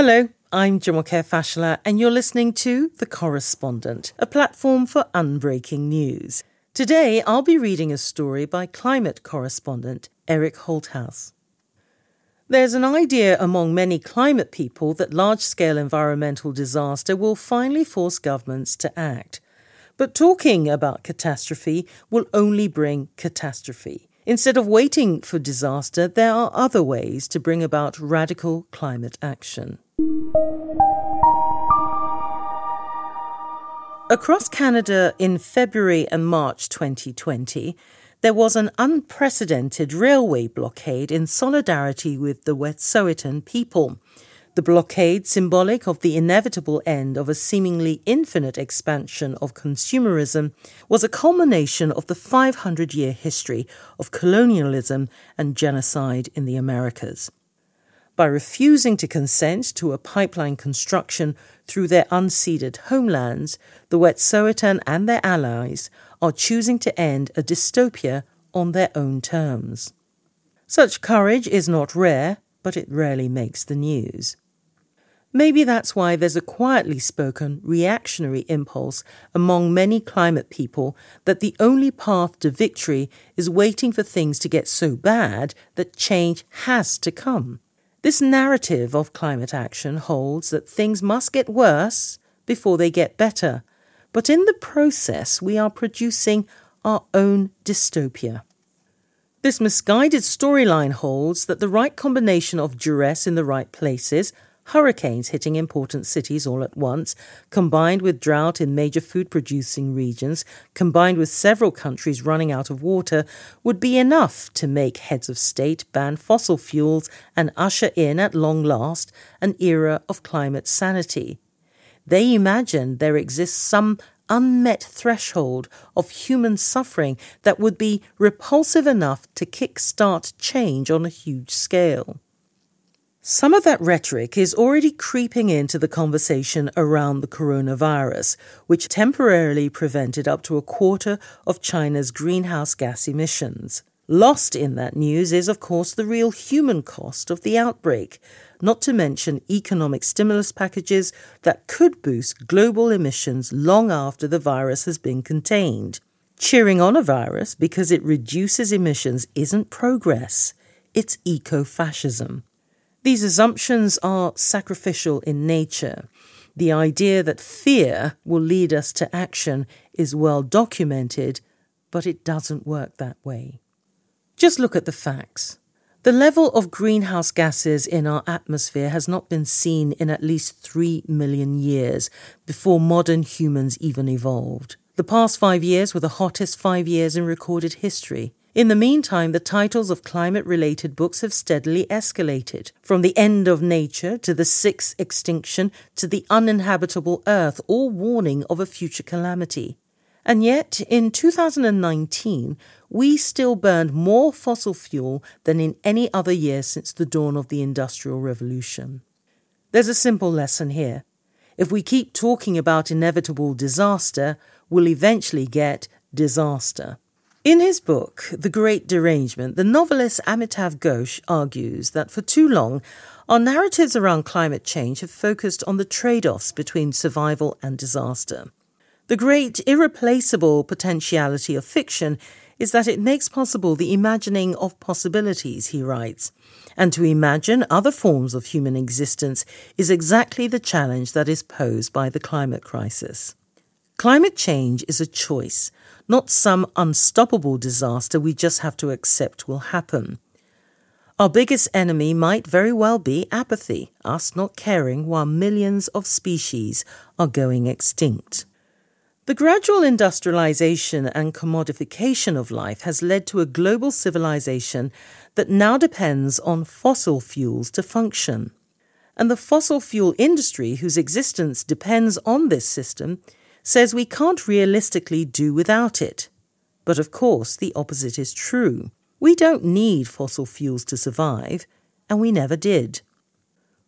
Hello, I'm Jumoke Fashola, and you're listening to The Correspondent, a platform for unbreaking news. Today, I'll be reading a story by climate correspondent Eric Holthaus. There's an idea among many climate people that large scale environmental disaster will finally force governments to act. But talking about catastrophe will only bring catastrophe. Instead of waiting for disaster, there are other ways to bring about radical climate action. Across Canada in February and March 2020, there was an unprecedented railway blockade in solidarity with the Wet'suwet'en people. The blockade, symbolic of the inevitable end of a seemingly infinite expansion of consumerism, was a culmination of the 500 year history of colonialism and genocide in the Americas. By refusing to consent to a pipeline construction through their unceded homelands, the Wet'suwet'en and their allies are choosing to end a dystopia on their own terms. Such courage is not rare, but it rarely makes the news. Maybe that's why there's a quietly spoken reactionary impulse among many climate people that the only path to victory is waiting for things to get so bad that change has to come. This narrative of climate action holds that things must get worse before they get better, but in the process, we are producing our own dystopia. This misguided storyline holds that the right combination of duress in the right places hurricanes hitting important cities all at once, combined with drought in major food producing regions, combined with several countries running out of water, would be enough to make heads of state ban fossil fuels and usher in, at long last, an era of climate sanity. They imagine there exists some unmet threshold of human suffering that would be repulsive enough to kick-start change on a huge scale. Some of that rhetoric is already creeping into the conversation around the coronavirus, which temporarily prevented up to a quarter of China's greenhouse gas emissions. Lost in that news is, of course, the real human cost of the outbreak, not to mention economic stimulus packages that could boost global emissions long after the virus has been contained. Cheering on a virus because it reduces emissions isn't progress, it's eco fascism. These assumptions are sacrificial in nature. The idea that fear will lead us to action is well documented, but it doesn't work that way. Just look at the facts. The level of greenhouse gases in our atmosphere has not been seen in at least three million years before modern humans even evolved. The past five years were the hottest five years in recorded history. In the meantime, the titles of climate related books have steadily escalated, from The End of Nature to The Sixth Extinction to The Uninhabitable Earth, all warning of a future calamity. And yet, in 2019, we still burned more fossil fuel than in any other year since the dawn of the Industrial Revolution. There's a simple lesson here. If we keep talking about inevitable disaster, we'll eventually get disaster. In his book, The Great Derangement, the novelist Amitav Ghosh argues that for too long, our narratives around climate change have focused on the trade offs between survival and disaster. The great irreplaceable potentiality of fiction is that it makes possible the imagining of possibilities, he writes. And to imagine other forms of human existence is exactly the challenge that is posed by the climate crisis. Climate change is a choice, not some unstoppable disaster we just have to accept will happen. Our biggest enemy might very well be apathy, us not caring while millions of species are going extinct. The gradual industrialization and commodification of life has led to a global civilization that now depends on fossil fuels to function. And the fossil fuel industry, whose existence depends on this system, says we can't realistically do without it. But of course, the opposite is true. We don't need fossil fuels to survive, and we never did.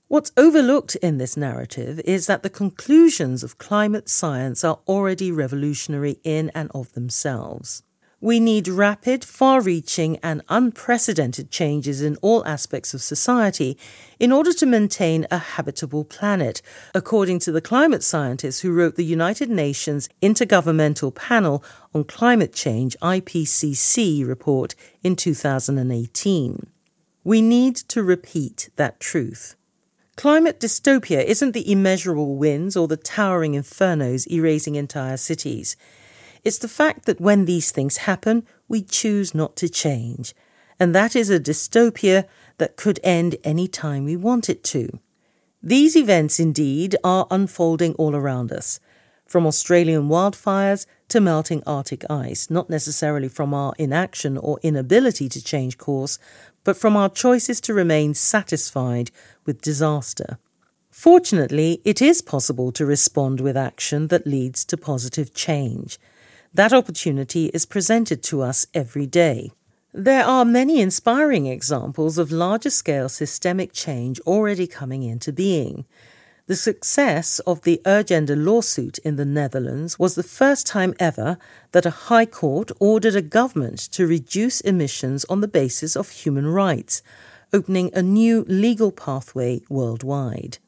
What's overlooked in this narrative is that the conclusions of climate science are already revolutionary in and of themselves. We need rapid, far reaching, and unprecedented changes in all aspects of society in order to maintain a habitable planet, according to the climate scientists who wrote the United Nations Intergovernmental Panel on Climate Change IPCC report in 2018. We need to repeat that truth. Climate dystopia isn't the immeasurable winds or the towering infernos erasing entire cities. It's the fact that when these things happen, we choose not to change. And that is a dystopia that could end any time we want it to. These events, indeed, are unfolding all around us, from Australian wildfires to melting Arctic ice, not necessarily from our inaction or inability to change course, but from our choices to remain satisfied with disaster. Fortunately, it is possible to respond with action that leads to positive change. That opportunity is presented to us every day. There are many inspiring examples of larger scale systemic change already coming into being. The success of the Urgenda lawsuit in the Netherlands was the first time ever that a high court ordered a government to reduce emissions on the basis of human rights, opening a new legal pathway worldwide.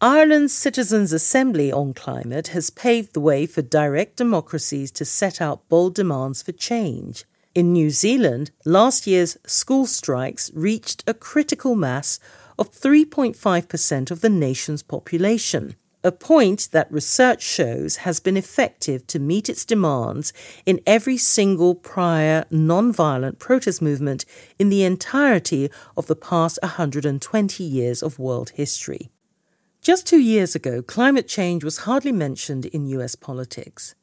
Ireland's Citizens' Assembly on climate has paved the way for direct democracies to set out bold demands for change. In New Zealand, last year's school strikes reached a critical mass of 3.5% of the nation's population, a point that research shows has been effective to meet its demands in every single prior non-violent protest movement in the entirety of the past 120 years of world history. Just two years ago, climate change was hardly mentioned in US politics.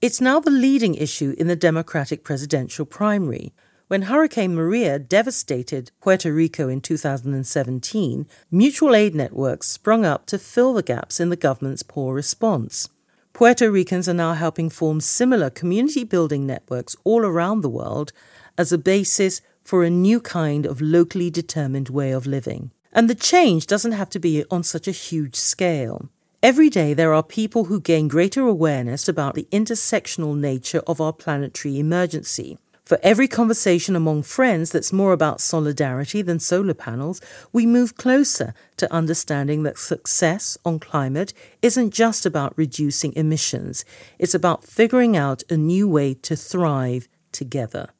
It's now the leading issue in the Democratic presidential primary. When Hurricane Maria devastated Puerto Rico in 2017, mutual aid networks sprung up to fill the gaps in the government's poor response. Puerto Ricans are now helping form similar community building networks all around the world as a basis for a new kind of locally determined way of living. And the change doesn't have to be on such a huge scale. Every day, there are people who gain greater awareness about the intersectional nature of our planetary emergency. For every conversation among friends that's more about solidarity than solar panels, we move closer to understanding that success on climate isn't just about reducing emissions, it's about figuring out a new way to thrive together.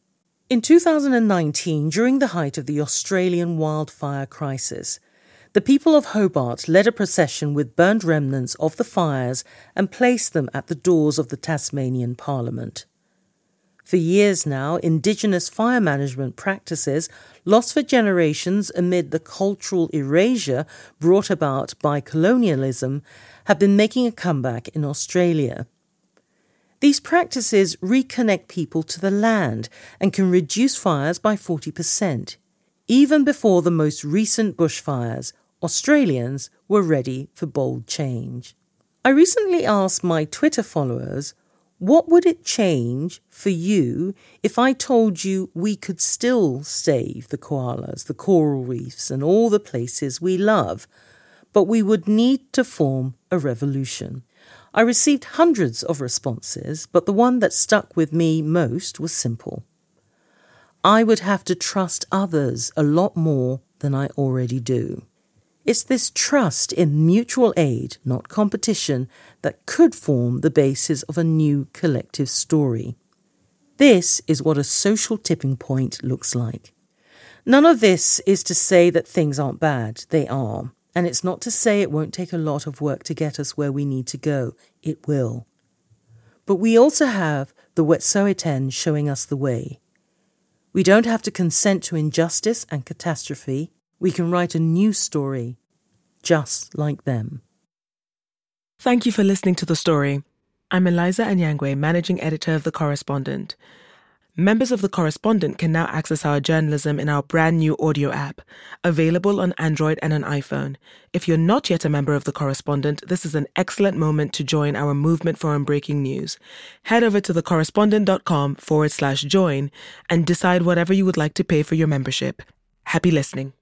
In 2019, during the height of the Australian wildfire crisis, the people of Hobart led a procession with burned remnants of the fires and placed them at the doors of the Tasmanian Parliament. For years now, Indigenous fire management practices, lost for generations amid the cultural erasure brought about by colonialism, have been making a comeback in Australia. These practices reconnect people to the land and can reduce fires by 40%. Even before the most recent bushfires, Australians were ready for bold change. I recently asked my Twitter followers, what would it change for you if I told you we could still save the koalas, the coral reefs, and all the places we love, but we would need to form a revolution? I received hundreds of responses, but the one that stuck with me most was simple. I would have to trust others a lot more than I already do. It's this trust in mutual aid, not competition, that could form the basis of a new collective story. This is what a social tipping point looks like. None of this is to say that things aren't bad, they are. And it's not to say it won't take a lot of work to get us where we need to go. It will. But we also have the Wet'suwet'en showing us the way. We don't have to consent to injustice and catastrophe. We can write a new story, just like them. Thank you for listening to the story. I'm Eliza Anyangwe, managing editor of The Correspondent. Members of The Correspondent can now access our journalism in our brand new audio app, available on Android and an iPhone. If you're not yet a member of The Correspondent, this is an excellent moment to join our movement for unbreaking news. Head over to thecorrespondent.com forward slash join and decide whatever you would like to pay for your membership. Happy listening.